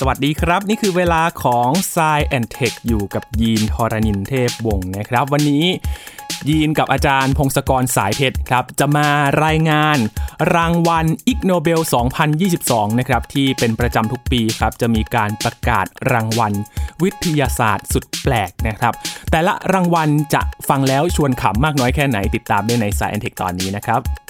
สวัสดีครับ นี่คือเวลาของ s ซแอนเทคอยู่กับยีนทรณินเทพวงศ์นะครับ วันนี้ยีนกับอาจารย์พงศกรสายเพชรครับ จะมารายงาน รางวัลอิกโนเบล 2022 นะครับ ที่เป็นประจำทุกปีครับ จะมีการประกาศรางวัลวิทยาศาสตร์สุดแปลกนะครับ แต่ละรางวัลจะฟังแล้วชวนขำมากน้อยแค่ไหนติดตามได้ใน Sci and Tech ตอนนี้นะครับ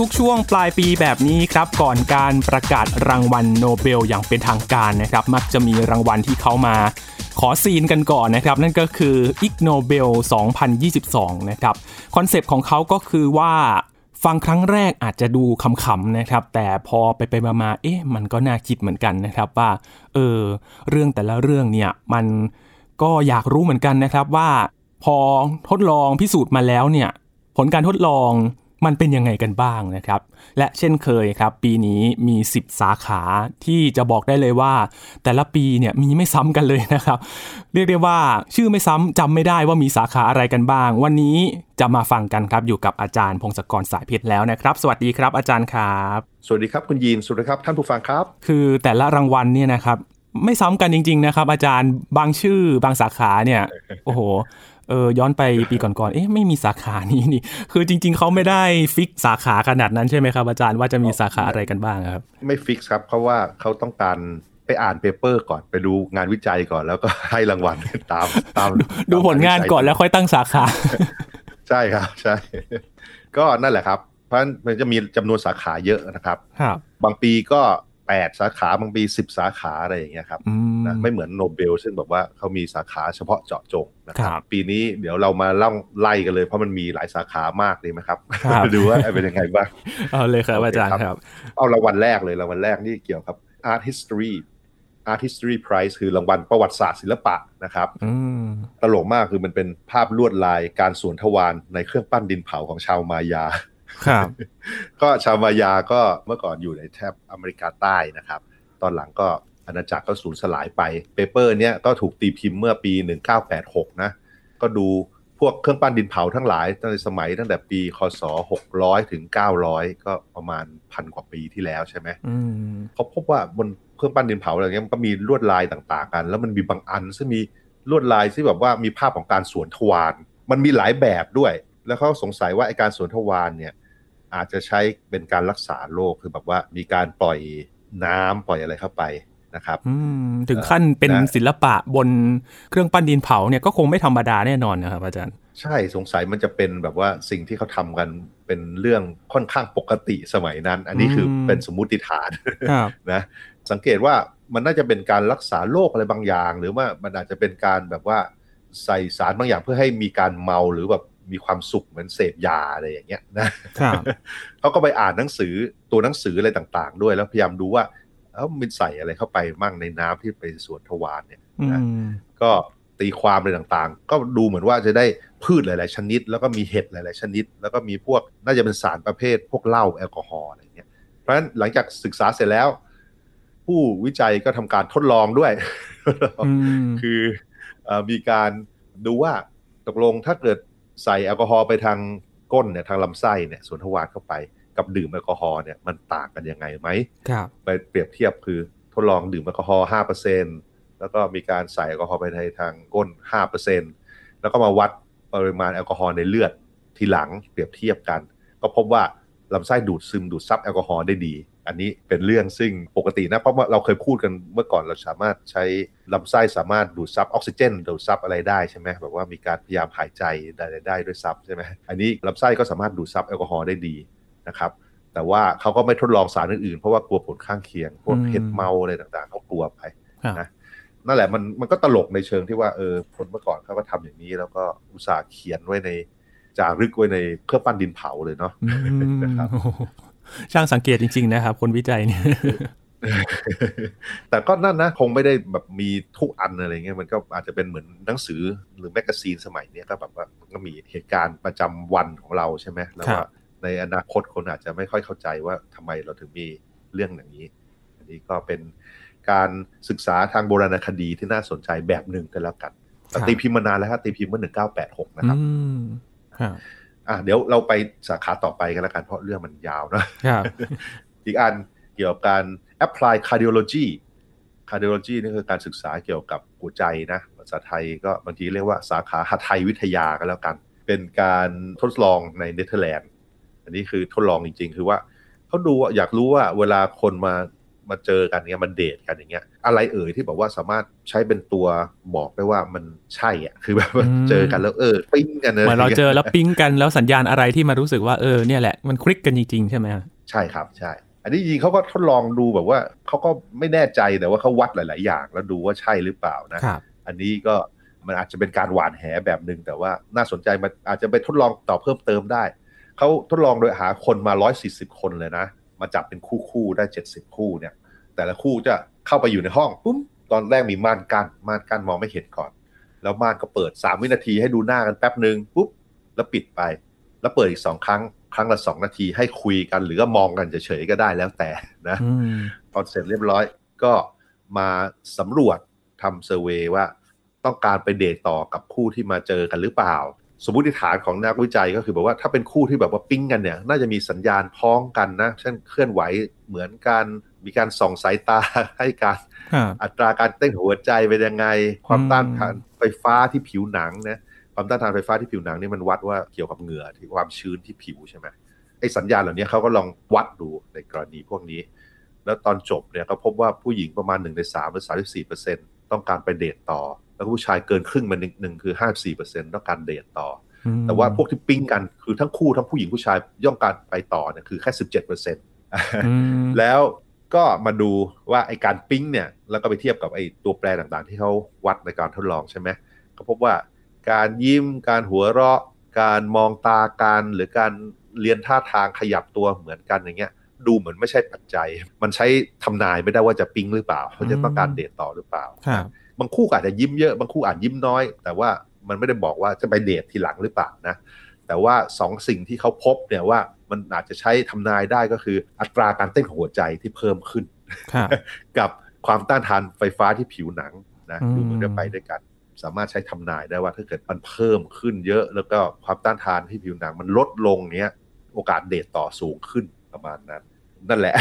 ทุกๆ ช่วงปลายปีแบบนี้ครับก่อนการประกาศรางวัลโนเบลอย่างเป็นทางการนะครับ มักจะมีรางวัลที่เขามาขอ scene กันก่อนนะครับ นั่นก็คืออิกโนเบล2022 นะครับ concept ของเขาก็คือว่าฟังครั้งแรกอาจจะดูขำๆนะครับ แต่พอไปไปมาๆเอ๊ะมันก็น่าคิดเหมือนกันนะครับว่าเออเรื่องแต่ละเรื่องเนี่ยมันก็อยากรู้เหมือนกันนะครับว่า พอทดลองพิสูจน์มาแล้วเนี่ยผลการทดลอง มันเป็นยังไงกันบ้างนะครับ และเช่นเคยครับ ปีนี้มี 10 สาขาที่จะบอกได้เลยว่า แต่ละปีเนี่ยมีไม่ซ้ำกันเลยนะครับ เรียกได้ว่าชื่อไม่ซ้ำจำไม่ได้ว่ามีสาขาอะไรกันบ้าง วันนี้จะมาฟังกันครับอยู่กับอาจารย์พงศกรสายเพชรแล้วนะครับ สวัสดีครับ อาจารย์ครับ สวัสดีครับคุณยีนสวัสดีครับท่านผู้ฟังครับ คือแต่ละรางวัลเนี่ยนะครับไม่ซ้ำกันจริง ๆ นะครับ อาจารย์บางชื่อบางสาขาเนี่ยโอ้โห เออย้อนไปปีก่อนๆ เอ๊ะไม่มีสาขานี้นี่ คือจริง ๆเขาไม่ได้ fix สาขาขนาดนั้นใช่ไหมครับอาจารย์ว่าจะมีสาขาอะไรกันบ้างครับ ไม่ fix ครับ เพราะว่าเขาต้องการไปอ่าน paper ก่อนไปดูงานวิจัยก่อนแล้วก็ให้รางวัลตามตามดูผลงานก่อนแล้วค่อยตั้งสาขา ใช่ครับใช่ ก็นั่นแหละครับ เพราะมันจะมีจำนวนสาขาเยอะนะครับครับบางปีก็ แปดสาขาบางปีสิบสาขาอะไรอย่างเงี้ยครับนะไม่เหมือนโนเบลซึ่งแบบว่าเขามีสาขาเฉพาะเจาะจงนะครับปีนี้เดี๋ยวเรามาเล่าไล่กันเลยเพราะมันมีหลายสาขามากดีไหมครับดูว่าเป็นยังไงบ้างเอาเลยครับอาจารย์ครับ เอารางวัลแรกเลยรางวัลแรกนี่เกี่ยวกับ Art History Art History Prize คือรางวัลประวัติศาสตร์ศิลปะนะครับตลกมากคือมันเป็นภาพลวดลายการสวนทวารในเครื่องปั้นดินเผาของชาวมายา ครับ ก็ชาวมายาก็เมื่อก่อนอยู่ในแถบอเมริกาใต้นะครับ ตอนหลังก็อาณาจักรก็สูญสลายไปเปเปอร์เนี้ยก็ถูกตีพิมพ์เมื่อปี 1986 นะ ก็ดูพวกเครื่องปั้นดินเผาทั้งหลายตั้งแต่สมัยตั้งแต่ปีคศ 600 ถึง 900 ก็ประมาณพันกว่าปีที่แล้วใช่ไหมเขาพบว่าบนเครื่องปั้นดินเผาอะไรเงี้ยมันก็มีลวดลายต่างๆกัน แล้วมันมีบางอันซึ่งมีลวดลายที่แบบว่ามีภาพของการสวนทวารมันมีหลายแบบด้วย แล้วเขาสงสัยว่าไอการสวนทวารเนี่ย อาจจะใช้เป็นการรักษาโรคคือแบบว่ามีการปล่อยน้ำปล่อยอะไรเข้าไปนะครับถึงขั้นเป็นศิลปะบนเครื่องปั้นดินเผาเนี่ยก็คงไม่ธรรมดาแน่นอนนะครับ อาจารย์ ใช่สงสัยมันจะเป็นแบบว่าสิ่งที่เขาทำกันเป็นเรื่องค่อนข้างปกติสมัยนั้น อันนี้คือเป็นสมมุติฐานนะสังเกตว่ามันน่าจะเป็นการรักษาโรคอะไรบางอย่าง หรือว่ามันอาจจะเป็นการแบบว่าใส่สารบางอย่างเพื่อให้มีการเมาหรือแบบ มีความสุขเหมือนเสพยาอะไรอย่างเงี้ยนะเขาก็ไปอ่านหนังสือตัวหนังสืออะไรต่างๆ ด้วยแล้วพยายามดูว่าเอ้ามันใส่อะไรเข้าไปมั่งในน้ำที่ไปสวนทวารเนี่ยนะก็ตีความอะไรต่างๆ ก็ดูเหมือนว่าจะได้พืชหลาย ๆ ชนิด แล้วก็มีเห็ดหลาย ๆ ชนิด แล้วก็มีพวกน่าจะเป็นสารประเภท พวกเหล้าแอลกอฮอล์อะไรเงี้ยเพราะฉะนั้นหลังจากศึกษาเสร็จแล้ว ผู้วิจัยก็ทำการทดลองด้วย คือมีการดูว่าตกลงถ้าเกิด ใส่แอลกอฮอล์ไปทางก้นเนี่ยทางลำไส้เนี่ยส่วนทวารเข้าไป กับดื่มแอลกอฮอล์เนี่ยมันต่างกันยังไงไหมครับไปเปรียบเทียบคือทดลองดื่มแอลกอฮอล์ห้าเปอร์เซ็นแล้วก็มีการใส่แอลกอฮอล์ไปในทางก้นห้าเปอร์เซ็นแล้วก็มาวัดปริมาณแอลกอฮอล์ในเลือดทีหลังเปรียบเทียบกัน ก็พบว่าลำไส้ดูดซึมดูดซับแอลกอฮอล์ได้ดี อันนี้เป็นเรื่องซึ่งปกตินะ เพราะว่าเราเคยพูดกันเมื่อก่อนเราสามารถใช้ลำไส้สามารถดูดซับออกซิเจนดูดซับอะไรได้ใช่ไหมแบบว่ามีการพยายามหายใจได้ได้ด้วยซ้ำใช่ไหมอันนี้ลำไส้ก็สามารถดูดซับแอลกอฮอล์ได้ดีนะครับแต่ว่าเขาก็ไม่ทดลองสารอื่นๆ เพราะว่ากลัวผลข้างเคียงพวกเห็ดเมาอะไรต่างๆเขากลัวไปนะนั่นแหละมันมันก็ตลกในเชิงที่ว่าเออคนเมื่อก่อนเขาก็ทำอย่างนี้ แล้วก็อุตส่าห์เขียนไว้ในจารึกไว้ในเครื่องปั้นดินเผาเลยเนาะนะครับ ช่างสังเกตจริง ๆ นะครับ คนวิจัยเนี่ยแต่ก็นั่นนะคงไม่ได้แบบมีทุกอันอะไรเงี้ยมันก็อาจจะเป็นเหมือนหนังสือหรือ magazine สมัยนี้ก็แบบว่ามันก็มีเหตุการณ์ประจำวันของเราใช่ไหมแล้วว่าในอนาคตคนอาจจะไม่ค่อยเข้าใจว่าทำไมเราถึงมีเรื่องอย่างนี้นี้ก็เป็นการศึกษาทางโบราณคดีที่น่าสนใจแบบหนึ่งกันแล้วกันตีพิมพ์มานานแล้วครับตีพิมพ์เมื่อหนึ่งเก้าแปดหกนะครับ อะเดี๋ยวเราไปสาขาต่อไปกันแล้วกันเพราะเรื่องมันยาวนะอีกอันเกี่ยวกับการ apply cardiology cardiology นี่คือการศึกษาเกี่ยวกับหัวใจนะภาษาไทยก็บางทีเรียกว่าสาขาหัตถยวิทยาก็แล้วกัน เป็นการทดลองในเนเธอร์แลนด์ อันนี้คือทดลองจริงๆ คือว่าเขาดูอยากรู้ว่าเวลาคนมา มาเจอกันเนี้ยมันเดทกันอย่างเงี้ย อะไรเอ่ยที่บอกว่าสามารถใช้เป็นตัวบอกได้ว่ามันใช่อะคือแบบเจอกันแล้วเออปิ้งกันเหมือนเราเจอแล้วปิ้งกันแล้วสัญญาณอะไรที่มารู้สึกว่าเออเนี่ยแหละมันคลิกกันจริงๆใช่ไหมใช่ครับใช่อันนี้จริงเขาก็ทดลองดูแบบว่าเขาก็ไม่แน่ใจแต่ว่าเขาวัดหลาย ๆ อย่าง แล้วดูว่าใช่หรือเปล่านะอันนี้ก็มันอาจจะเป็นการหวานแหแบบหนึ่งแต่ว่าน่าสนใจมันอาจจะไปทดลองต่อเพิ่มเติมได้เขาทดลองโดยหาคนมา 140 คนเลยนะ มาจับเป็นคู่คู่ได้70คู่เนี่ย แต่ละคู่จะเข้าไปอยู่ในห้องปุ๊บตอนแรกมีม่านกัน้นม่านกั้นมองไม่เห็นก่อน แล้วม่านก็เปิด3วินาทีให้ดูหน้ากันแป๊บหนึ่งปุ๊บแล้วปิดไป แล้วเปิดอีกสองครั้งครั้งละสองนาทีให้คุยกันหรือก็มองกันเฉยๆก็ได้แล้วแต่นะพอเสร็จเรียบร้อยก็มาสำรวจทำเซอร์เวยว่า ต้องการไปเดทต่อกับคู่ที่มาเจอกันหรือเปล่า สมมติฐานของนักวิจัยก็คือแบบว่าถ้าเป็นคู่ที่แบบว่าปิ้งกันเนี่ย น่าจะมีสัญญาณพ้องกันนะ เช่นเคลื่อนไหวเหมือนกัน มีการส่องสายตาให้การอัตราการเต้นหัวใจเป็นยังไง ความต้านทานไฟฟ้าที่ผิวหนังนะความต้านทานไฟฟ้าที่ผิวหนังนี่มันวัดว่าเกี่ยวกับเหงื่อที่ความชื้นที่ผิวใช่ไหมไอ้สัญญาณเหล่านี้เขาก็ลองวัดดูในกรณีพวกนี้ แล้วตอนจบเนี่ยก็พบว่าผู้หญิงประมาณ1ใน3หรือ34เปอร์เซ็นต์ต้องการไปเดทต่อ แล้วผู้ชายเกินครึ่งมันหนึ่งคือ54เปอร์เซ็นต์ต้องการเดทต่อ แต่ว่าพวกที่ปิ้งกันคือทั้งคู่ทั้งผู้หญิงผู้ชายย่อมการไปต่อเนี่ยคือแค่17เปอร์เซ็นต์แล้วก็มาดูว่าไอการปิ้งเนี่ยแล้วก็ไปเทียบกับไอตัวแปรต่างๆ ที่เขาวัดในการทดลองใช่ไหมก็พบว่าการยิ้มการหัวเราะ การมองตากันหรือการเรียนท่าทางขยับตัวเหมือนกันอย่างเงี้ยดูเหมือนไม่ใช่ปัจจัย มันใช้ทำนายไม่ได้ว่าจะปิ๊งหรือเปล่าเขาจะต้องการเดทต่อหรือเปล่า บางคู่อาจจะยิ้มเยอะ บางคู่อาจยิ้มน้อย แต่ว่ามันไม่ได้บอกว่าจะไปเดททีหลังหรือเปล่านะ แต่ว่าสองสิ่งที่เขาพบเนี่ยว่ามันอาจจะใช้ทำนายได้ก็คืออัตราการเต้นของหัวใจที่เพิ่มขึ้น กับความต้านทานไฟฟ้าที่ผิวหนังนะดูเหมือนจะไปด้วยกัน สามารถใช้ทำนายได้ว่าถ้าเกิดมันเพิ่มขึ้นเยอะ แล้วก็ความต้านทานที่ผิวหนังมันลดลงเนี้ย โอกาสเดทต่อสูงขึ้นประมาณนั้น นั่นแหละ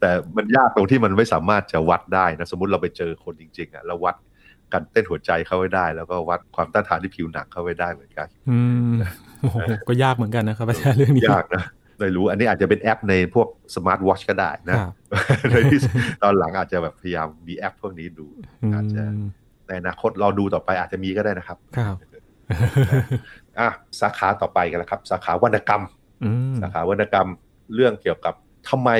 แต่มันยากตรงที่มันไม่สามารถจะวัดได้นะ สมมติเราไปเจอคนจริง ๆอะเราวัดการเต้นหัวใจเข้าไว้ได้ แล้วก็วัดความต้านทานที่ผิวหนังเข้าไว้ได้เหมือนกัน อืมก็ยากเหมือนกันนะครับอาจารย์เรื่องนี้ยากนะไม่รู้ อันนี้อาจจะเป็นแอปในพวกสมาร์ทวอชก็ได้นะตอนหลังอาจจะแบบพยายามมีแอปพวกนี้ดูอาจจะในอนาคตรอดูต่อไปอาจจะมีก็ได้นะครับครับอะสาขาต่อไปกันแล้วครับ สาขาวรรณกรรม สาขาวรรณกรรมเรื่องเกี่ยวกับ ทำไม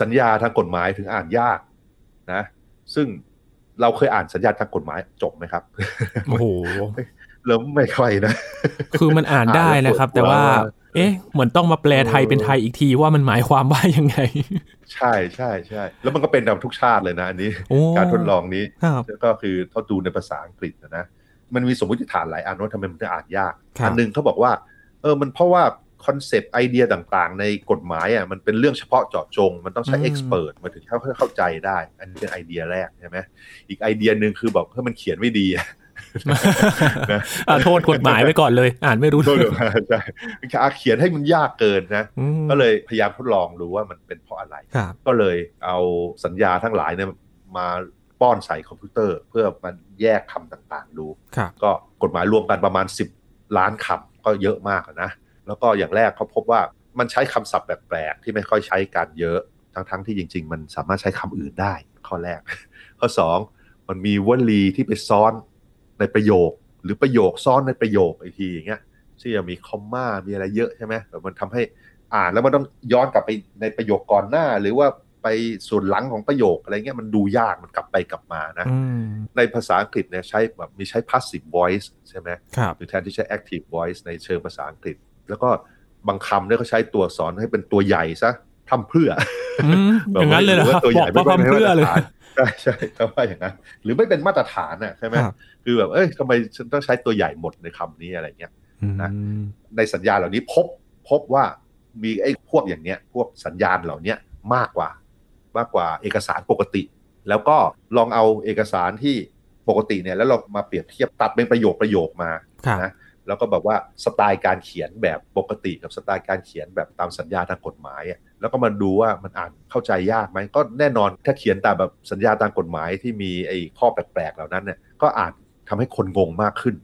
สัญญาทางกฎหมายถึงอ่านยากนะ ซึ่งเราเคยอ่านสัญญาทางกฎหมายจบไหมครับโอ้โหเริ่มไม่ค่อยนะ คือมันอ่านได้นะครับ แต่ว่า เอ๊ะ เหมือนต้องมาแปลไทยเป็นไทยอีกทีว่ามันหมายความว่ายังไง ใช่ใช่ใช่แล้วมันก็เป็นกับทุกชาติเลยนะอันนี้ การทดลองนี้ก็คือเขาดูในภาษาอังกฤษนะมันมีสมมติฐานหลายอันว่าทำไมมันจะอ่านยากอันหนึ่งเขาบอกว่า เออมันเพราะว่า concept idea ต่างๆ ในกฎหมายอะมันเป็นเรื่องเฉพาะเจาะจง มันต้องใช้ expert มาถึงเข้าเข้าใจได้ อันนี้เป็นไอเดียแรกใช่ไหมอีกไอเดียหนึ่งคือบอกเฮ้ยมันเขียนไม่ดีโทษกฎหมายไว้ก่อนเลย อ่านไม่รู้ใช่เขียนให้มันยากเกินนะ ก็เลยพยายามทดลองดูว่ามันเป็นเพราะอะไร ก็เลยเอาสัญญาทั้งหลายเนี่ยมาป้อนใส่คอมพิวเตอร์ เพื่อมันแยกคำต่างๆ ดู ก็กฎหมายรวมกันประมาณ 10 ล้านคำก็เยอะมากนะ แล้วก็อย่างแรกเขาพบว่ามันใช้คำศัพท์แปลกๆที่ไม่ค่อยใช้กันเยอะทั้งๆที่จริง ๆ มันสามารถใช้คำอื่นได้ ข้อแรก ข้อ 2 มันมีวลีที่ไปซ้อนในประโยค หรือประโยคซ้อนในประโยคอีกทีอย่างเงี้ยที่จะมีคอมมามีอะไรเยอะใช่ไหมแบบมันทำให้อ่านแล้วมันต้องย้อนกลับไปในประโยคก่อนหน้า หรือว่าไปส่วนหลังของประโยคอะไรเงี้ยมันดูยากมันกลับไปกลับมานะในภาษาอังกฤษเนี่ยใช้แบบมีใช้ passive voice ใช่ไหมหรือแทนที่ใช้ active voice ในเชิงภาษาอังกฤษ แล้วก็บางคำเนี่ยเขาใช้ตัวสอนให้เป็นตัวใหญ่ซะทำเพื่ออย่างนั้นเลยเหรอตัวใหญ่ไม่เป็นเพื่อเลยใช่ใช่เขาว่าอย่างนั้นหรือไม่เป็นมาตรฐานอะใช่ไหมคือแบบเอ้ยทำไมฉันต้องใช้ตัวใหญ่หมดในคำนี้อะไรเงี้ยนะในสัญญาเหล่านี้พบพบว่ามีไอ้พวกอย่างเนี้ย พวกสัญญาณเหล่านี้มากกว่า มากกว่าเอกสารปกติ แล้วก็ลองเอาเอกสารที่ปกติเนี่ย แล้วเรามาเปรียบเทียบตัดเป็นประโยคประโยคมานะ แล้วก็แบบว่าสไตล์การเขียนแบบปกติกับสไตล์การเขียนแบบตามสัญญาทางกฎหมายแล้วก็มาดูว่ามันอ่านเข้าใจยากไหมก็แน่นอนถ้าเขียนตามแบบสัญญาตามกฎหมายที่มีไอ้ข้อแปลกๆเหล่านั้นเนี่ยก็อ่านทำให้คนงงมากขึ้น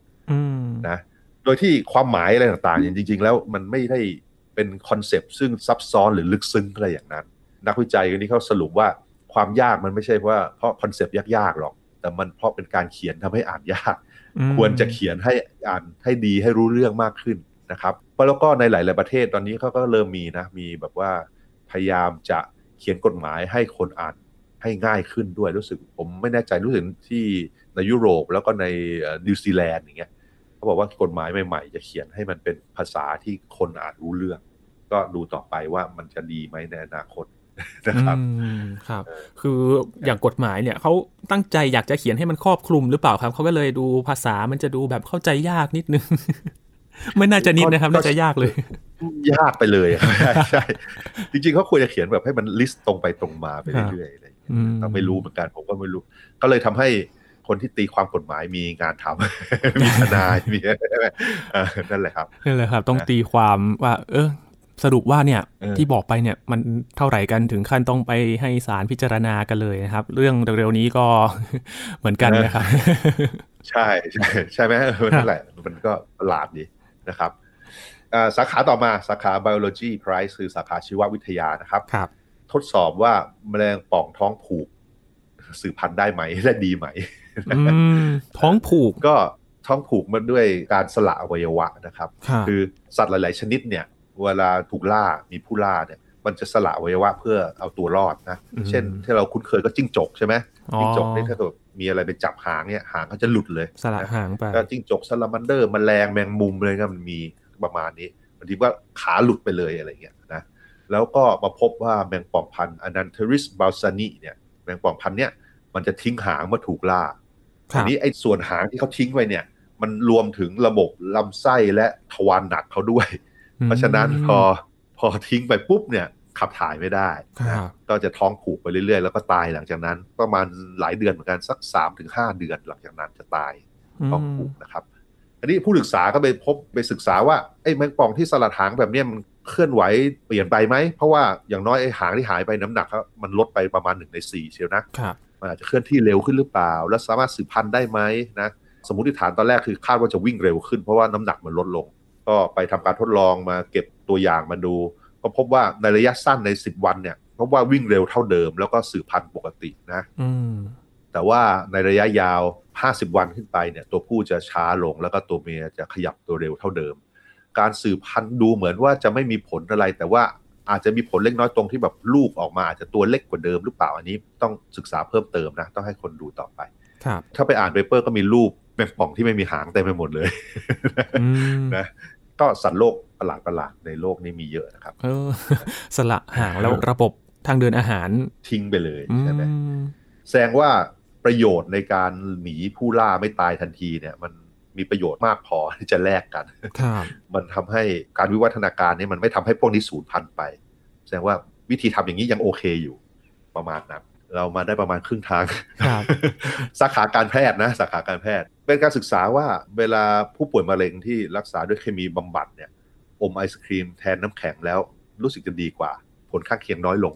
นะโดยที่ความหมายอะไรต่างๆจริง ๆ แล้วมันไม่ได้เป็น concept ซึ่งซับซ้อนหรือลึกซึ้งอะไรอย่างนั้น นักวิจัยคนนี้เขาสรุปว่าความยากมันไม่ใช่ว่าเพราะ concept ยากๆหรอก แต่มันเพราะเป็นการเขียนทำให้อ่านยาก ควรจะเขียนให้อ่านให้ดีให้รู้เรื่องมากขึ้นนะครับแล้วก็ในหลาย ๆประเทศตอนนี้เขาก็เริ่มมีนะมีแบบว่าพยายามจะเขียนกฎหมายให้คนอ่านให้ง่ายขึ้นด้วยรู้สึก ผมไม่แน่ใจรู้สึกที่ในยุโรปแล้วก็ในนิวซีแลนด์อย่างเงี้ยเขาบอกว่ากฎหมายใหม่ ๆ จะเขียนให้มันเป็นภาษาที่คนอ่านรู้เรื่อง ก็ดูต่อไปว่ามันจะดีไหมในอนาคต นะครับครับ คืออย่างกฎหมายเนี่ยเขาตั้งใจอยากจะเขียนให้มันครอบคลุมหรือเปล่าครับเขาก็เลยดูภาษามันจะดูแบบเข้าใจยากนิดนึงไม่น่าจะนิดนะครับน่าจะยากเลย ยากไปเลยใช่จริงๆเขาควรจะเขียนแบบให้มันลิสต์ตรงไปตรงมาไปเรื่อยๆอะไรเราไม่รู้เหมือนกันผมก็ไม่รู้ ก็เลยทำให้คนที่ตีความกฎหมายมีงานทำมีทนายมีนั่นแหละครับนั่นแหละครับ ต้องตีความว่า เออ สรุปว่าเนี่ยที่บอกไปเนี่ยมันเท่าไหร่กันถึงขั้นต้องไปให้ศาลพิจารณากันเลยนะครับ เรื่องเร็วๆนี้ก็เหมือนกันนะครับ ใช่ใช่ใช่ไหมนั่นแหละมันก็ประหลาดดีนะครับสาขาต่อมาสาขา biology price คือสาขาชีววิทยานะครับครับ ทดสอบว่าแมลงป่องท้องผูก สืบพันธุ์ได้ไหมและดีไหมท้องผูกก็ท้องผูกมันด้วยการสละอวัยวะนะครับ คือสัตว์หลาย ๆ ชนิดเนี่ย เวลาถูกล่ามีผู้ล่าเนี่ยมันจะสละอวัยวะเพื่อเอาตัวรอดนะ เช่นที่เราคุ้นเคยก็จิ้งจกใช่ไหมจิ้งจกนี่ถ้าเกิดมีอะไรไปจับหางเนี่ยหางก็จะหลุดเลย สละหางไปก็จิ้งจกซาลามันเดอร์แมลงแมงมุมเลยก็มันมีประมาณนี้บางทีว่าขาหลุดไปเลยอะไรเงี้ยนะแล้วก็มาพบว่าแมงป่องพันธุ์ Ananteris balzani เนี่ยแมงป่องพันธุ์เนี่ยมันจะทิ้งหางเมื่อถูกล่าทีนี้ไอ้ส่วนหางที่เขาทิ้งไว้เนี่ย มันรวมถึงระบบลำไส้และทวารหนักเขาด้วย เพราะฉะนั้นพอพอทิ้งไปปุ๊บเนี่ยขับถ่ายไม่ได้นะก็จะท้องผูกไปเรื่อยๆ แล้วก็ตายหลังจากนั้น ประมาณหลายเดือนเหมือนกันสักสามถึงห้าเดือนหลังจากนั้นจะตายท้องผูกนะครับ อันนี้ผู้ศึกษาก็ไปพบไปศึกษาว่าไอ้แมงป่องที่สลัดหางแบบนี้มันเคลื่อนไหวเปลี่ยนไปไหม เพราะว่าอย่างน้อยไอ้หางที่หายไปน้ำหนักมันลดไปประมาณหนึ่งในสี่เชียวนะมันอาจจะเคลื่อนที่เร็วขึ้นหรือเปล่า และสามารถสืบพันธุ์ได้ไหมนะสมมติฐานตอนแรกคือคาดว่าจะวิ่งเร็วขึ้นเพราะว่าน้ำหนักมันลดลง ก็ไปทำการทดลองมาเก็บตัวอย่างมาดู ก็พบว่าในระยะสั้นใน 10 วันเนี่ยพบว่าวิ่งเร็วเท่าเดิม แล้วก็สืบพันธุ์ปกตินะแต่ว่าในระยะยาว 50 วันขึ้นไปเนี่ย ตัวผู้จะช้าลงแล้วก็ตัวเมียจะขยับตัวเร็วเท่าเดิม การสืบพันธุ์ดูเหมือนว่าจะไม่มีผลอะไร แต่ว่าอาจจะมีผลเล็กน้อยตรงที่แบบลูกออกมาอาจจะตัวเล็กกว่าเดิมหรือเปล่าอันนี้ต้องศึกษาเพิ่มเติมนะ ต้องให้คนดูต่อไปถ้าไปอ่าน paper ก็มีรูปแมงป่องที่ไม่มีหางเต็มไปหมดเลยนะ ก็สัตว์โลกประหลาดประหลาดในโลกนี้มีเยอะนะครับเออสละหางแล้วระบบทางเดินอาหารทิ้งไปเลยใช่ไหมแสดงว่าประโยชน์ในการหนีผู้ล่าไม่ตายทันทีเนี่ย มันมีประโยชน์มากพอที่จะแลกกัน มันทำให้การวิวัฒนาการนี้มันไม่ทำให้พวกนี้สูญพันธุ์ไป แสดงว่าวิธีทำอย่างนี้ยังโอเคอยู่ประมาณนั้นเรามาได้ประมาณครึ่งทางสาขาการแพทย์นะสาขาการแพทย์ เป็นการศึกษาว่าเวลาผู้ป่วยมะเร็งที่รักษาด้วยเคมีบำบัดเนี่ยอมไอศครีมแทนน้ำแข็งแล้วรู้สึกจะดีกว่า ผลข้างเคียงน้อยลง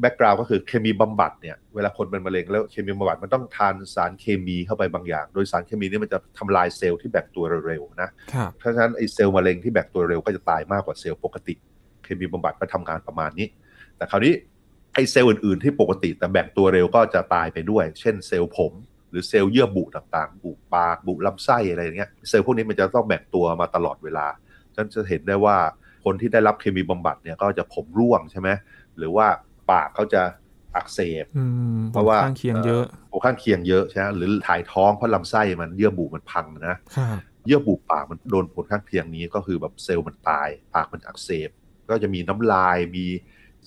background ก็คือเคมีบำบัดเนี่ยเวลาคนเป็นมะเร็งแล้วเคมีบำบัดมันต้องทานสารเคมีเข้าไปบางอย่าง โดยสารเคมีนี่มันจะทำลายเซลล์ที่แบ่งตัวเร็วๆนะเพราะฉะนั้นไอเซลล์มะเร็งที่แบ่งตัวเร็วก็จะตายมากกว่าเซลล์ปกติ เคมีบำบัดก็ทำงานประมาณนี้ แต่คราวนี้ไอเซลล์อื่นๆที่ปกติแต่แบ่งตัวเร็วก็จะตายไปด้วย เช่นเซลล์ผม หรือเซลล์เยื่อบุต่างๆ บุปาก บุลำไส้อะไรอย่างเงี้ย เซลล์พวกนี้มันจะต้องแบ่งตัวมาตลอดเวลาฉันจะเห็นได้ว่าคนที่ได้รับเคมีบำบัดเนี่ยก็จะผมร่วงใช่ไหมหรือว่าปากเขาจะอักเสบเพราะว่าข้างเคียงเยอะผลข้างเคียงเยอะใช่ไหมหรือถ่ายท้องเพราะลำไส้มันเยื่อบุมันพังนะเยื่อบุปากมันโดนผลข้างเคียงนี้ก็คือแบบเซลล์มันตาย ปากมันอักเสบ ก็จะมีน้ำลายมี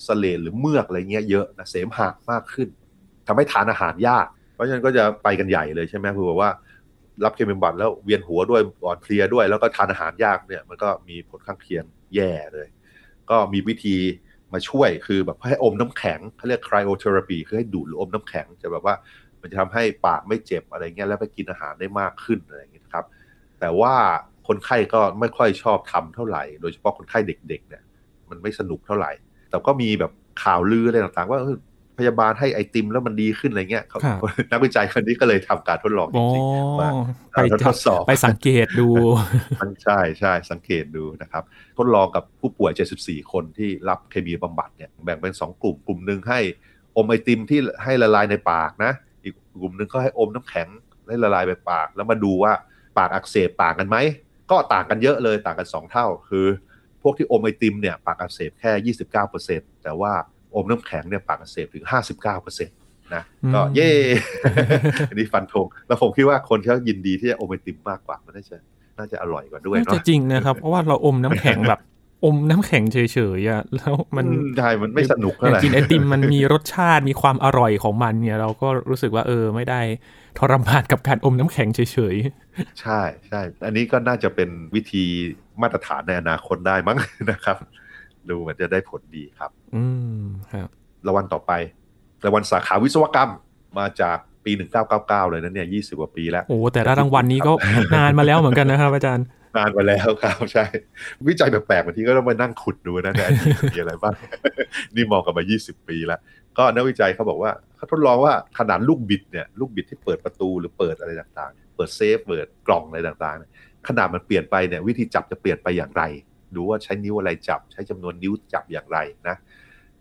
สเลดหรือเมือกอะไรเงี้ยเยอะนะเสมหะมากขึ้นทำให้ทานอาหารยากเพ ราะฉะนั้นก็จะไปกันใหญ่เลยใช่ไหมคือแบบว่ารับเคมีบำบัดแล้วเวียนหัวด้วยอ่อนเพลียด้วย แล้วก็ทานอาหารยากเนี่ยมันก็มีผลข้างเคียงแย่เลย ก็มีวิธีมาช่วยคือแบบให้อมน้ำแข็งเขาเรียก cryotherapy คือให้ดูดหรืออมน้ำแข็งจะแบบว่ามันจะทำให้ปากไม่เจ็บอะไรเงี้ยแล้วไปกินอาหารได้มากขึ้นอะไรอย่างเงี้ยครับ แต่ว่าคนไข้ก็ไม่ค่อยชอบทำเท่าไหร่ โดยเฉพาะคนไข้เด็กๆเนี่ยมันไม่สนุกเท่าไหร่ แต่ก็มีแบบข่าวลืออะไรต่างๆ ว่า พยาบาลให้ไอติมแล้วมันดีขึ้นอะไรเงี้ยนักวิจัยคนนี้ก็เลยทำการทดลองจริงๆมาไปทดสอบไปสังเกตดูใช่ใช่สังเกตดูนะครับ ทดลองกับผู้ป่วย 74 คนที่รับเคมีบำบัดเนี่ยแบ่งเป็น 2 กลุ่มกลุ่มหนึ่งให้อมไอติมที่ให้ละลายในปากนะ อีกกลุ่มหนึ่งก็ให้อมน้ำแข็งให้ละลายในปาก แล้วมาดูว่าปากอักเสบต่างกันไหมก็ต่างกันเยอะเลยต่างกัน 2 เท่า คือ พวกที่อมไอติมเนี่ยปากอักเสบแค่ 29%แต่ว่า อมน้ำแข็งเนี่ยปากอักเสบถึง 59%นะก็เย่อันนี้ฟันธงแล้วผมคิดว่าคนเขายินดีที่จะอมไอติมมากกว่ามันน่าจะน่าจะอร่อยกว่าด้วยเนาะจริงนะครับ เพราะว่าเราอมน้ำแข็งแบบอมน้ำแข็งเฉยๆอะแล้วมันใช่มันไม่สนุกเท่าไหร่กินไอติมมันมีรสชาติมีความอร่อยของมันเนี่ย เราก็รู้สึกว่าเออไม่ได้ทรมานกับการอมน้ำแข็งเฉยๆใช่ใช่อันนี้ก็น่าจะเป็นวิธีมาตรฐานในอนาคตได้มั้งนะครับ ดูมันจะได้ผลดีครับ อืมครับรางวัลต่อไปรางวัลสาขาวิศวกรรมมาจากปี 1999 เลยนะเนี่ย 20 กว่าปีแล้ว โอ้ แต่ละรางวัลนี้ก็นานมาแล้วเหมือนกันนะครับ อาจารย์ นานมาแล้วครับใช่ วิจัยแปลกๆบางทีก็ต้องมานั่งขุดดูนะแต่มีอะไรบ้าง นี่มองกันมา 20 ปีแล้ว ก็นักวิจัยเขาบอกว่าเขาทดลองว่าขนาดลูกบิดเนี่ย ลูกบิดที่เปิดประตูหรือเปิดอะไรต่างๆ เปิดเซฟ เปิดกล่องอะไรต่างๆ ขนาดมันเปลี่ยนไปเนี่ยวิธีจับจะเปลี่ยนไปอย่างไร ดูว่าใช้นิ้วอะไรจับ ใช้จำนวนนิ้วจับอย่างไรนะ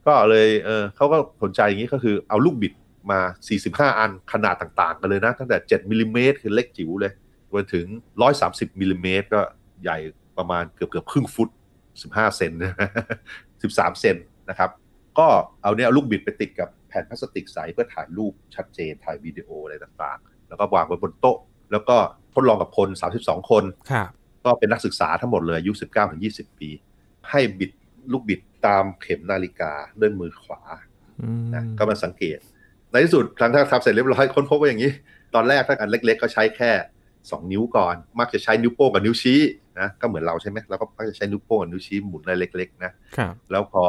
ก็เลยเออเขาก็สนใจอย่างนี้ก็คือเอาลูกบิดมา 45 อันขนาดต่างๆ กันเลยนะ ตั้งแต่ 7มิลิเมตรคือเล็กจิ๋วเลยไปถึง 130มิลิเมตรก็ใหญ่ประมาณเกือบเกือบครึ่งฟุต 15 เซน13 เซนนะครับ ก็เอาเนี่ยเอาลูกบิดไปติดกับแผ่นพลาสติกใสเพื่อถ่ายรูปชัดเจนถ่ายวิดีโออะไรต่างๆ แล้วก็วางไว้บนโต๊ะ แล้วก็ทดลองกับคน 32 คน ก็เป็นนักศึกษาทั้งหมดเลยอายุ 19-20 ปี ให้บิดลูกบิดตามเข็มนาฬิกาด้วยมือขวานะก็มาสังเกต ในที่สุดครั้งที่ทำเสร็จเรียบร้อยค้นพบว่าอย่างนี้ ตอนแรกถ้าอันเล็กๆ ก็ใช้แค่สองนิ้วก่อน มักจะใช้นิ้วโป้งกับนิ้วชี้นะก็เหมือนเราใช่ไหมเราก็มักจะใช้นิ้วโป้งกับนิ้วชี้หมุนอะไรเล็กๆนะแล้วพอ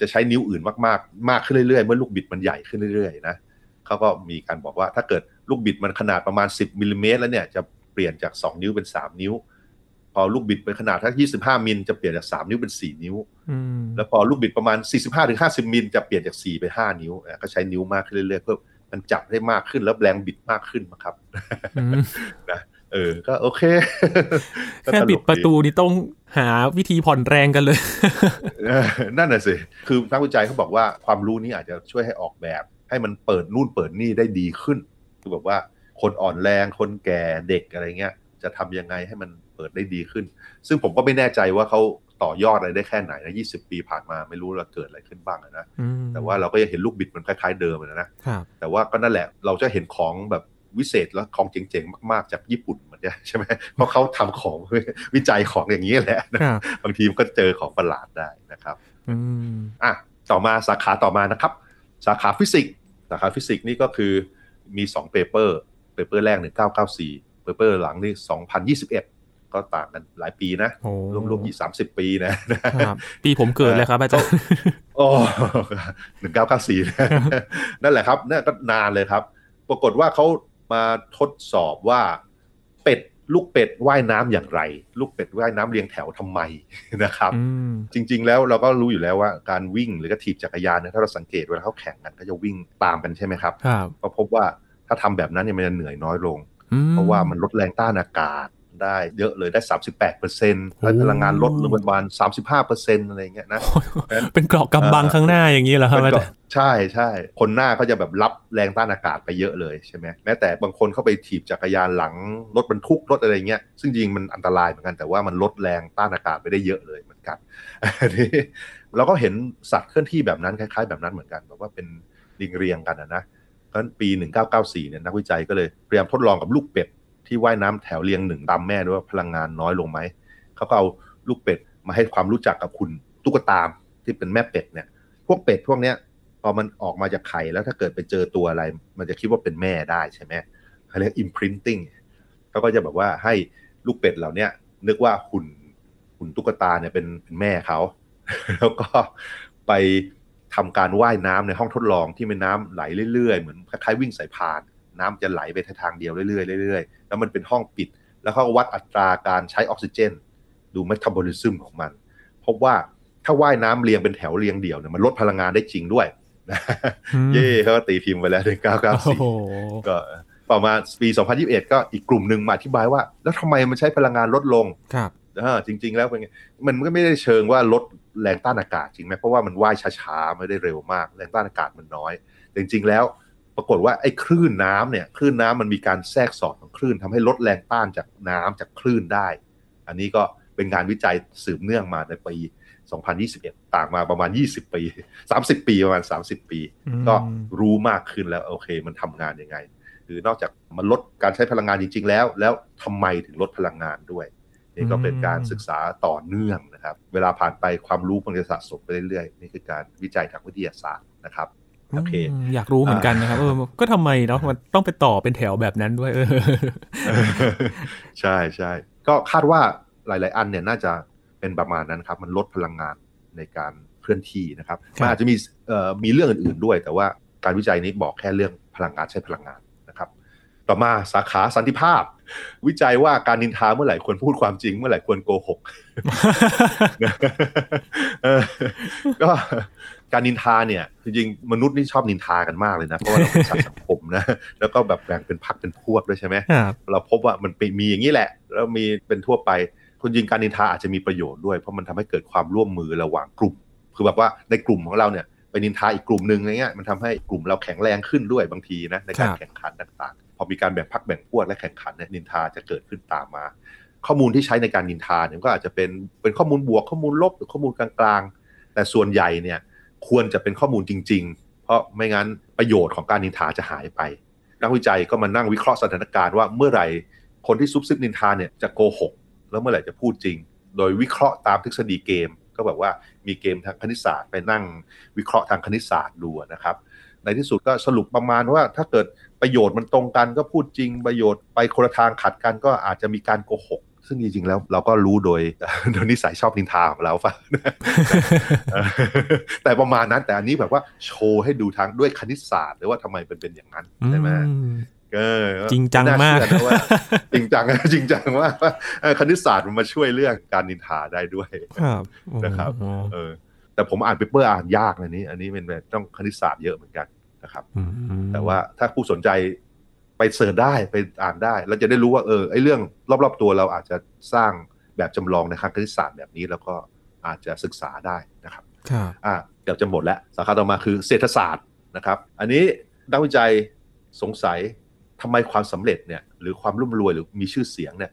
จะใช้นิ้วอื่นมากๆ มากขึ้นเรื่อยๆ เมื่อลูกบิดมันใหญ่ขึ้นเรื่อยๆนะเขาก็มีการบอกว่าถ้าเกิดลูกบิดมันขนาดประมาณ 10มิลลิเมตรแล้วเนี่ยจะเปลี่ยนจาก 2 นิ้วเป็น 3 นิ้ว พอลูกบิดเป็นขนาดถ้า25 มิลจะเปลี่ยนจาก 3 นิ้วเป็น 4 นิ้ว แล้วพอลูกบิดประมาณ 45-50 มิลจะเปลี่ยนจาก4เป็น5นิ้ว ก็ใช้นิ้วมากขึ้นเรื่อยๆเพื่อมันจับได้มากขึ้นแล้วแรงบิดมากขึ้นนะครับนะเออ ก็โอเค แค่ปิดประตูนี่ต้องหาวิธีผ่อนแรงกันเลย นั่นน่ะสิ คือนักวิจัยเขาบอกว่าความรู้นี้อาจจะช่วยให้ออกแบบ ให้มันเปิดนู่นเปิดนี่ได้ดีขึ้น คือแบบว่าคนอ่อนแรงคนแก่เด็กอะไรเงี้ย จะทำยังไงให้มันเปิดได้ดีขึ้น ซึ่งผมก็ไม่แน่ใจว่าเขาต่อยอดอะไรได้แค่ไหนนะ20ปีผ่านมาไม่รู้ว่าเกิดอะไรขึ้นบ้างนะ แต่ว่าเราก็ยังเห็นลูกบิดมันคล้ายๆเดิมนะ แต่ว่าก็นั่นแหละเราจะเห็นของแบบวิเศษและของเจ๋งๆ มากๆ จากญี่ปุ่นเหมือนกันใช่ไหมเพราะเขาทำของวิจัยของอย่างนี้แหละ บางทีมันก็เจอของประหลาดได้นะครับอะต่อมาสาขาต่อมานะครับ สาขาฟิสิกส์สาขาฟิสิกส์นี่ก็คือมี2 paper paper แรก 1994 paper หลังนี่2021 ก็ต่างกันหลายปีนะรวมๆยี่สามสิบปีนะปีผมเกิดเลยครับอาจารย์โอ้หนึ่งเก้าเก้าสี่นั่นแหละครับนี่ก็นานเลยครับ ปรากฏว่าเขามาทดสอบว่าเป็ดลูกเป็ดว่ายน้ำอย่างไร ลูกเป็ดว่ายน้ำเรียงแถวทำไมนะครับ จริง ๆ แล้วเราก็รู้อยู่แล้วว่าการวิ่งหรือกระถีบจักรยานเนี่ยถ้าเราสังเกตเวลาเขาแข่งกันก็จะวิ่งตามกันใช่ไหมครับก็พบว่าถ้าทำแบบนั้นเนี่ยมันจะเหนื่อยน้อยลง เพราะว่ามันลดแรงต้านอากาศ ได้เยอะเลยได้สามสิบแปดเปอร์เซ็นต์พลังงานลดลงประมาณสามสิบห้าเปอร์เซ็นต์อะไรเงี้ยนะเป็นเกราะกำบังข้างหน้าอย่างนี้เหรอครับใช่ใช่คนหน้าก็จะแบบรับแรงต้านอากาศไปเยอะเลยใช่ไหมแม้แต่บางคนเข้าไปถีบจักรยานหลังรถบรรทุกรถอะไรเงี้ยซึ่งจริงมันอันตรายเหมือนกันแต่ว่ามันลดแรงต้านอากาศไปได้เยอะเลยเหมือนกันนี่เราก็เห็นสัตว์เคลื่อนที่แบบนั้นคล้าย ๆ แบบนั้นเหมือนกันแบบว่าเป็นลิงเรียงกันนะเพราะปี 1994เนี่ยนักวิจัยก็เลยพยายามทดลองกับลูกเป็ด ที่ว่ายน้ำแถวเรียงหนึ่งตามแม่ด้วยว่าพลังงานน้อยลงไหมเขาก็เอาลูกเป็ดมาให้ความรู้จักกับคุณตุ๊กตาที่เป็นแม่เป็ดเนี่ย พวกเป็ดพวกเนี้ยพอมันออกมาจากไข่แล้วถ้าเกิดไปเจอตัวอะไร มันจะคิดว่าเป็นแม่ได้ใช่ไหมเขาเรียก imprinting เขาก็จะแบบว่าให้ลูกเป็ดเหล่านี้นึกว่าหุ่นหุ่นตุ๊กตาเนี่ยเป็นเป็นแม่เขา แล้วก็ไปทำการว่ายน้ำในห้องทดลองที่เป็นน้ำไหลเรื่อยๆ เหมือนคล้ายๆวิ่งสายพาน น้ำจะไหลไปทางเดียวเรื่อยๆเรื่อยๆแล้วมันเป็นห้องปิด แล้วเขาวัดอัตราการใช้ออกซิเจน ดูเมตาบอลิซึมของมันพบว่าถ้าว่ายน้ำเรียงเป็นแถวเรียงเดี่ยวเนี่ยมันลดพลังงานได้จริงด้วยเย่เขาก็ตีพิมพ์ไปแล้วใน994ก็ประมาณปี 2021 ก็อีกกลุ่มหนึ่งมาอธิบายว่า แล้วทำไมมันใช้พลังงานลดลงครับจริง ๆ แล้วเป็นไงมันก็ไม่ได้เชิงว่าลดแรงต้านอากาศจริงไหมเพราะว่ามันว่ายช้าๆ ไม่ได้เร็วมาก แรงต้านอากาศมันน้อยแต่จริง ๆ แล้ว ปรากฏว่าไอ้คลื่นน้ำเนี่ยคลื่นน้ำมันมีการแทรกสอดของคลื่นทำให้ลดแรงต้านจากน้ำจากคลื่นได้ อันนี้ก็เป็นงานวิจัยสืบเนื่องมาในปี 2021 ต่างมาประมาณ 20 ปี 30 ปีประมาณ 30 ปี ก็รู้มากขึ้นแล้วโอเค มันทำงานยังไงคือนอกจากมันลดการใช้พลังงานจริง ๆ แล้ว แล้วทำไมถึงลดพลังงานด้วยนี่ก็เป็นการศึกษาต่อเนื่องนะครับ เวลาผ่านไปความรู้มันจะสะสมไปเรื่อยๆนี่คือการวิจัยทางวิทยาศาสตร์นะครับ โอเค อยากรู้เหมือนกันนะครับเออก็ทำไมเนาะมันต้องไปต่อเป็นแถวแบบนั้นด้วยเออใช่ใช่ก็คาดว่าหลาย ๆ อันเนี่ยน่าจะเป็นประมาณนั้นครับ มันลดพลังงานในการเคลื่อนที่นะครับมันอาจจะมีมีเรื่องอื่น ๆ ด้วย แต่ว่าการวิจัยนี้บอกแค่เรื่องพลังงานใช้พลังงานนะครับ ต่อมาสาขาสันติภาพ วิจัยว่าการนินทาเมื่อไหร่ควรพูดความจริง เมื่อไหร่ควรโกหกก็ การนินทาเนี่ยจริงๆมนุษย์นี่ชอบนินทากันมากเลยนะ เพราะว่าเราเป็นสัตว์สังคมนะแล้วก็แบบแบ่งเป็นพักเป็นพวกด้วยใช่ไหมเราพบว่ามันมีอย่างนี้แหละ แล้วมีเป็นทั่วไปคนยิงการนินทาอาจจะมีประโยชน์ด้วย เพราะมันทำให้เกิดความร่วมมือระหว่างกลุ่ม คือแบบว่าในกลุ่มของเราเนี่ยไปนินทาอีกกลุ่มหนึ่งอะไรเงี้ยมันทำให้กลุ่มเราแข็งแรงขึ้นด้วยบางทีนะในการแข่งขันต่างๆ พอมีการแบ่งพักแบ่งพวกและแข่งขันเนี่ยนินทาจะเกิดขึ้นตามมา ข้อมูลที่ใช้ในการนินทาเนี่ยก็อาจจะเป็นเป็นข้อมูลบวกข้อมูลลบหรือข้อมูลกลางๆ แต่ส่วนใหญ่เนี่ย ควรจะเป็นข้อมูลจริง ๆ เพราะไม่งั้นประโยชน์ของการนินทาจะหายไป นักวิจัยก็มานั่งวิเคราะห์สถานการณ์ว่าเมื่อไหร่คนที่ซุบซิบนินทาเนี่ยจะโกหก แล้วเมื่อไหร่จะพูดจริง โดยวิเคราะห์ตามทฤษฎีเกม ก็แบบว่ามีเกมทางคณิตศาสตร์ไปนั่งวิเคราะห์ทางคณิตศาสตร์ดูนะครับ ในที่สุดก็สรุปประมาณว่าถ้าเกิดประโยชน์มันตรงกันก็พูดจริงประโยชน์ไปคนละทางขัดกันก็อาจจะมีการโกหก ซึ่งจริงๆแล้วเราก็รู้โดยโดยนิสัยชอบนินทาของเราฝะแต่ประมาณนั้นแต่อันนี้แบบว่าโชว์ให้ดูทางด้วยคณิตศาสตร์หรือว่าทำไมเป็นเป็นอย่างนั้นใช่ไหมจริงจังมากจริงจังจริงจังว่าคณิตศาสตร์มันมาช่วยเรื่องการนินทาได้ด้วยนะครับเออแต่ผมอ่าน paper อ่านยากเลยนี้ อันนี้เป็นแบบต้องคณิตศาสตร์เยอะเหมือนกันนะครับแต่ว่าถ้าผู้สนใจ ไป search ได้ไปอ่านได้เราจะได้รู้ว่าเออไอ้เรื่องรอบๆตัวเราอาจจะสร้างแบบจำลองในทางคณิตศาสตร์แบบนี้แล้วก็อาจจะศึกษาได้นะครับอ่าเกือบจะหมดแล้วสาขาต่อมาคือเศรษฐศาสตร์นะครับ อันนี้นักวิจัยสงสัยทำไมความสำเร็จเนี่ยหรือความร่ำรวยหรือมีชื่อเสียงเนี่ย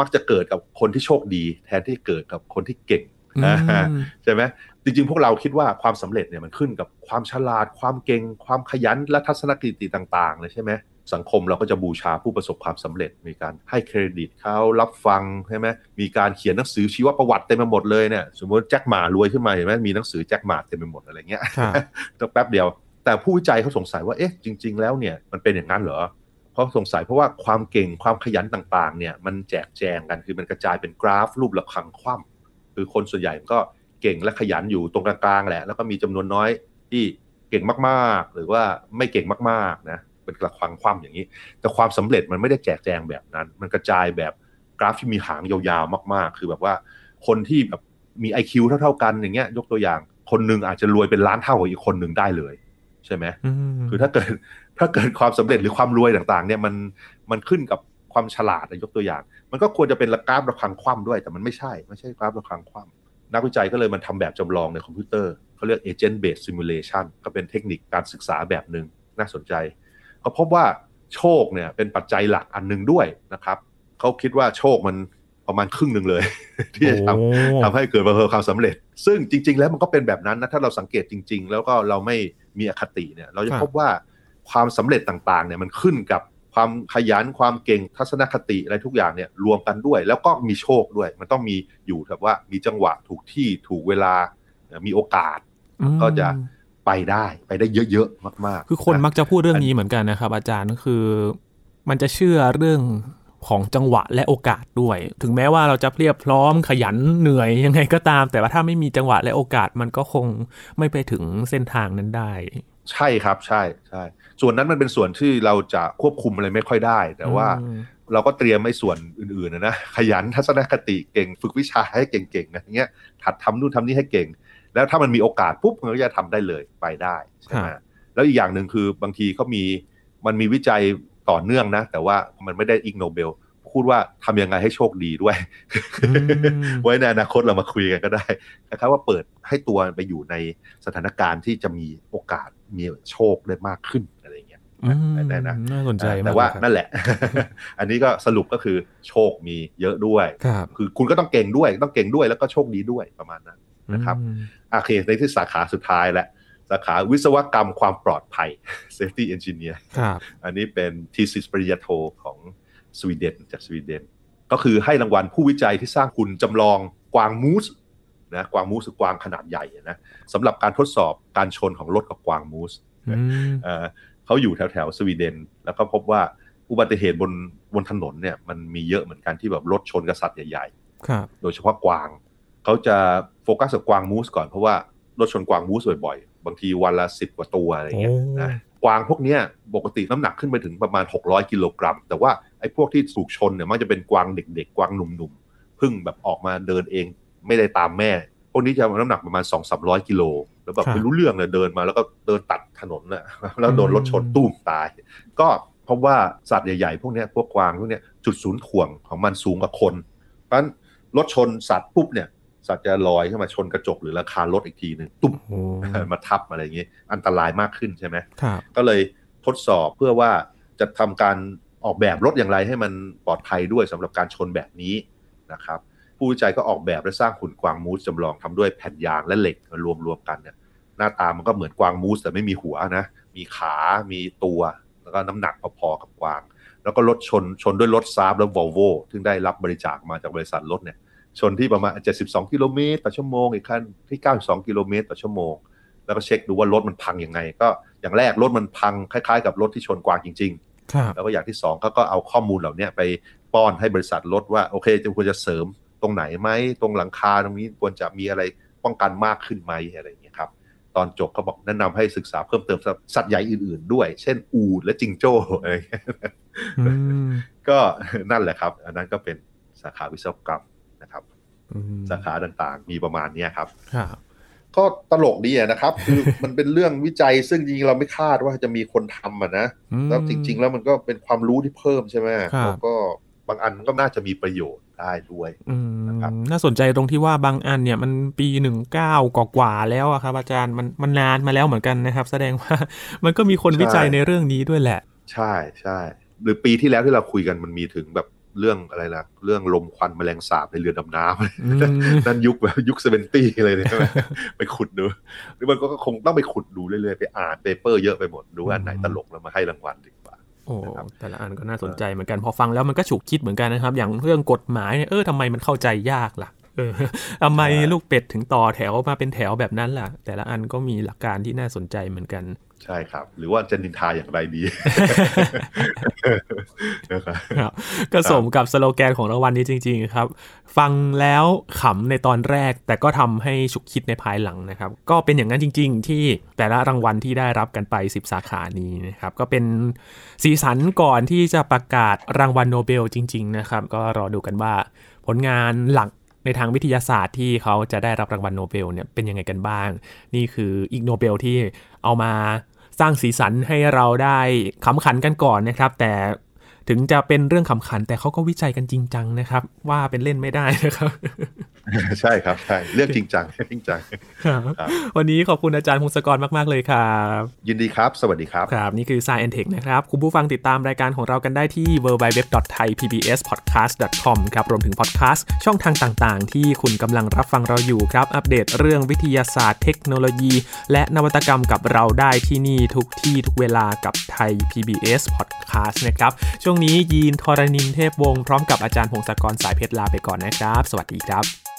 มักจะเกิดกับคนที่โชคดี แทนที่เกิดกับคนที่เก่งใช่ไหมจริงๆ พวกเราคิดว่าความสำเร็จเนี่ยมันขึ้นกับความฉลาดความเก่ง ความขยันและทัศนคติต่าง ๆ เลยใช่ไหม สังคมเราก็จะบูชาผู้ประสบความสำเร็จ มีการให้เครดิตเขารับฟังใช่ไหมมีการเขียนหนังสือชีวประวัติเต็มไปหมดเลยเนี่ยสมมติแจ็คหมารวยขึ้นมาเห็นไหมมีหนังสือแจ็คหมาเต็มไปหมดอะไรเงี้ยต้องแป๊บเดียว แต่ผู้วิจัยเขาสงสัยว่าเอ๊ะจริง ๆ แล้วเนี่ยมันเป็นอย่างนั้นเหรอเพราะสงสัยเพราะว่าความเก่งความขยันต่างๆเนี่ยมันแจกแจงกันคือมันกระจายเป็นกราฟรูประฆังคว่ำคือคนส่วนใหญ่ก็เก่งและขยันอยู่ตรงกลางๆแหละ แล้วก็มีจำนวนน้อยที่เก่งมากๆ หรือว่าไม่เก่งมากๆนะ เป็นกระควังคว่ำอย่างนี้ แต่ความสำเร็จมันไม่ได้แจกแจงแบบนั้น มันกระจายแบบกราฟที่มีหางยาวๆมากๆ คือแบบว่าคนที่แบบมี IQ เท่าๆกันอย่างเงี้ย ยกตัวอย่างคนหนึ่งอาจจะรวยเป็นล้านเท่ากับอีกคนหนึ่งได้เลยใช่ไหมคือถ้าเกิดถ้าเกิดความสำเร็จหรือความรวยต่างๆ เนี่ยมันมันขึ้นกับความฉลาดยกตัวอย่าง มันก็ควรจะเป็นกราฟระคังคว่ำด้วย แต่มันไม่ใช่ไม่ใช่กราฟระคังคว่ำนักวิจัยก็เลยมันทำแบบจำลองในคอมพิวเตอร์เขาเรียก agent based simulation ก็เป็นเทคนิคการศึกษาแบบหนึ่งน่าสนใจ ก็พบว่าโชคเนี่ยเป็นปัจจัยหลักอันหนึ่งด้วยนะครับเขาคิดว่าโชคมันประมาณครึ่งหนึ่งเลย ที่จะทำทำให้เกิดประสบความสำเร็จ ซึ่งจริง ๆ แล้วมันก็เป็นแบบนั้นนะถ้าเราสังเกตจริง ๆ แล้วก็เราไม่มีอคติเนี่ย เราจะพบว่าความสำเร็จต่างๆเนี่ยมันขึ้นกับความขยันความเก่งทัศนคติอะไรทุกอย่างเนี่ยรวมกันด้วย แล้วก็มีโชคด้วย มันต้องมีอยู่แบบว่ามีจังหวะถูกที่ถูกเวลามีโอกาส ก็จะ ไปได้ไปได้เยอะๆมาก ๆ คือคนมักจะพูดเรื่องนี้เหมือนกันนะครับ อาจารย์ก็คือ มันจะเชื่อเรื่องของจังหวะและโอกาสด้วย ถึงแม้ว่าเราจะเพียบพร้อมขยันเหนื่อยยังไงก็ตาม แต่ว่าถ้าไม่มีจังหวะและโอกาสมันก็คงไม่ไปถึงเส้นทางนั้นได้ ใช่ครับใช่ใช่ส่วนนั้นมันเป็นส่วนที่เราจะควบคุมอะไรไม่ค่อยได้ แต่ว่าเราก็เตรียมไม่ส่วนอื่นๆนะนะขยันทัศนคติเก่ง ฝึกวิชาให้เก่งๆอย่างเงี้ยถัดทำนู่นทำนี่ให้เก่ง แล้วถ้ามันมีโอกาสปุ๊บมันก็จะทำได้เลยไปได้ใช่ไหมแล้วอีกอย่างหนึ่งคือบางทีเขามีมันมีวิจัยต่อเนื่องนะ แต่ว่ามันไม่ได้อิกโนเบลพูดว่าทำยังไงให้โชคดีด้วย ไว้ในอนาคตเรามาคุยกันก็ได้นะครับว่าเปิดให้ตัวไปอยู่ในสถานการณ์ที่จะมีโอกาสมีโชคได้มากขึ้นอะไรเงี้ยได้นะน่าสนใจแต่ว่านั่นแหละ อันนี้ก็สรุปก็คือโชคมีเยอะด้วย คือคุณก็ต้องเก่งด้วยต้องเก่งด้วยแล้วก็โชคดีด้วยประมาณนั้น นะครับโอเคในที่สาขาสุดท้ายแล้วสาขาวิศวกรรมความปลอดภัย safety engineer อันนี้เป็นทีสิสปริญญาโทของสวีเดนจากสวีเดน ก็คือให้รางวัลผู้วิจัยที่สร้างคุณจำลองกวางมูสนะกวางมูสคือกวางขนาดใหญ่นะสำหรับการทดสอบการชนของรถกับกวางมูสเขาอยู่แถวแถวสวีเดน แล้วก็พบว่าอุบัติเหตุบนบนถนนเนี่ยมันมีเยอะเหมือนกันที่แบบรถชนกษัตริย์ใหญ่ๆ โดยเฉพาะกวาง เขาจะโฟกัสกับกวางมูสก่อนเพราะว่ารถชนกวางมูสบ่อยๆ บางทีวันละสิบกว่าตัวอะไรเงี้ยนะกวางพวกนี้ปกติน้ำหนักขึ้นไปถึงประมาณ 600 กิโลกรัม แต่ว่าไอ้พวกที่ถูกชนเนี่ยมันจะเป็นกวางเด็กๆ กวางหนุ่มๆพึ่งแบบออกมาเดินเองไม่ได้ตามแม่ พวกนี้จะน้ำหนักประมาณ 2 3 0 0 กิโล แล้วแบบไม่รู้เรื่องเลยเดินมาแล้วก็เดินตัดถนนน่ะแล้วโดนรถชนตุ้มตาย ก็เพราะว่าสัตว์ใหญ่ๆ พวกนี้พวกกวางพวกนี้จุดศูนย์ถ่วงของมันสูงกว่าคน เพราะฉะนั้นรถชนสัตว์ปุ๊บเนี่ย สัตว์จะลอยขึ้นมาชนกระจกหรือราคารถอีกทีหนึ่งตุ้มมาทับอะไรอย่างนี้อันตรายมากขึ้นใช่ไหมก็เลยทดสอบเพื่อว่าจะทำการออกแบบรถอย่างไรให้มันปลอดภัยด้วยสำหรับการชนแบบนี้นะครับ ผู้วิจัยก็ออกแบบและสร้างหุ่นกวางมูสจำลองทำด้วยแผ่นยางและเหล็กมารวมรวมกันเนี่ยหน้าตามันก็เหมือนกวางมูสแต่ไม่มีหัวนะ มีขา มีตัว แล้วก็น้ำหนักพอๆกับกวาง แล้วก็รถชนชนด้วยรถซาบและวอลโวซึ่งได้รับบริจาคมาจากบริษัทรถเนี่ย ชนที่ประมาณ 72 กิโลเมตรต่อชั่วโมงอีกคันที่ 92 กิโลเมตรต่อชั่วโมง แล้วก็เช็คดูว่ารถมันพังยังไง ก็อย่างแรกรถมันพังคล้ายๆ กับรถที่ชนกวางจริงๆ แล้วก็อย่างที่สองเขาก็เอาข้อมูลเหล่านี้ไปป้อนให้บริษัทรถว่าโอเคจะควรจะเสริมตรงไหนไหมตรงหลังคาตรงนี้ควรจะมีอะไรป้องกันมากขึ้นไหมอะไรอย่างเงี้ยครับตอนจบเขาบอกแนะนำให้ศึกษาเพิ่มเติมสัตว์ใหญ่อื่นๆ ด้วย เช่น อูดและจิงโจ้อะไรก็นั่นแหละครับ อันนั้นก็เป็นสาขาวิศวกรรมนะครับ สาขาต่างๆ มีประมาณนี้ครับก็ตลกดีนะครับ คือมันเป็นเรื่องวิจัยซึ่งจริงเราไม่คาดว่าจะมีคนทำอะนะแล้วจริง ๆ แล้วมันก็เป็นความรู้ที่เพิ่มใช่ไหมแล้วก็บางอันก็น่าจะมีประโยชน์ได้ด้วยนะครับน่าสนใจตรงที่ว่าบางอันเนี่ยมันปีหนึ่งเก้ากว่าแล้วครับ อาจารย์มันมันนานมาแล้วเหมือนกันนะครับ แสดงว่ามันก็มีคนวิจัยในเรื่องนี้ด้วยแหละ ใช่ใช่หรือปีที่แล้วที่เราคุยกันมันมีถึงแบบ เรื่องอะไรล่ะ เรื่องลมควันแมลงสาบในเรือดำน้ำนั่นยุคแบบยุคเซเวนตี้เลยใช่ไหมไปขุดดูหรือมันก็คงต้องไปขุดดูเรื่อยๆ ไปอ่านเปเปอร์เยอะไปหมด ดูอันไหนตลกแล้วมาให้รางวัลดีกว่าโอ้แต่ละอันก็น่าสนใจเหมือนกันพอฟังแล้วมันก็ฉุกคิดเหมือนกันนะครับ อย่างเรื่องกฎหมายเนี่ยเออทำไมมันเข้าใจยากล่ะเออทำไมลูกเป็ดถึงต่อแถวมาเป็นแถวแบบนั้นล่ะ แต่ละอันก็มีหลักการที่น่าสนใจเหมือนกัน ใช่ครับ หรือว่าจะนินทาอย่างไรดีครับก็สมกับสโลแกนของรางวัลนี้จริง ๆ ครับ ฟังแล้วขำในตอนแรก แต่ก็ทำให้ฉุกคิดในภายหลังนะครับ ก็เป็นอย่างนั้นจริง ๆ ที่แต่ละรางวัลที่ได้รับกันไป 10 สาขานี้นะครับ ก็เป็นสีสันก่อนที่จะประกาศรางวัลโนเบลจริง ๆ นะครับ ก็รอดูกันว่าผลงานหลัก ในทางวิทยาศาสตร์ที่เขาจะได้รับรางวัลโนเบลเนี่ยเป็นยังไงกันบ้าง นี่คือ Ig Nobel ที่เอามาสร้างสีสันให้เราได้ขำขันกันก่อนนะครับ แต่ถึงจะเป็นเรื่องขำขันแต่เขาก็วิจัยกันจริงจังนะครับ ว่าเป็นเล่นไม่ได้นะครับ ใช่ครับใช่เรื่องจริงจังจริงจังวันนี้ขอบคุณอาจารย์พงศกรมากๆเลยครับยินดีครับ สวัสดีครับครับ นี่คือ Science Tech นะครับ คุณผู้ฟังติดตามรายการของเรากันได้ที่ www.thaipbspodcast.com ครับรวมถึงพอดแคสต์ช่องทางต่างๆ ที่คุณกำลังรับฟังเราอยู่ครับ อัปเดตเรื่องวิทยาศาสตร์เทคโนโลยี และนวัตกรรมกับเราได้ที่นี่ทุกที่ทุกเวลากับไทย PBS Podcast นะครับช่วงนี้ยีนทรณินเทพวงศ์พร้อมกับอาจารย์พงศกรสายเพชรลาไปก่อนนะครับ สวัสดีครับ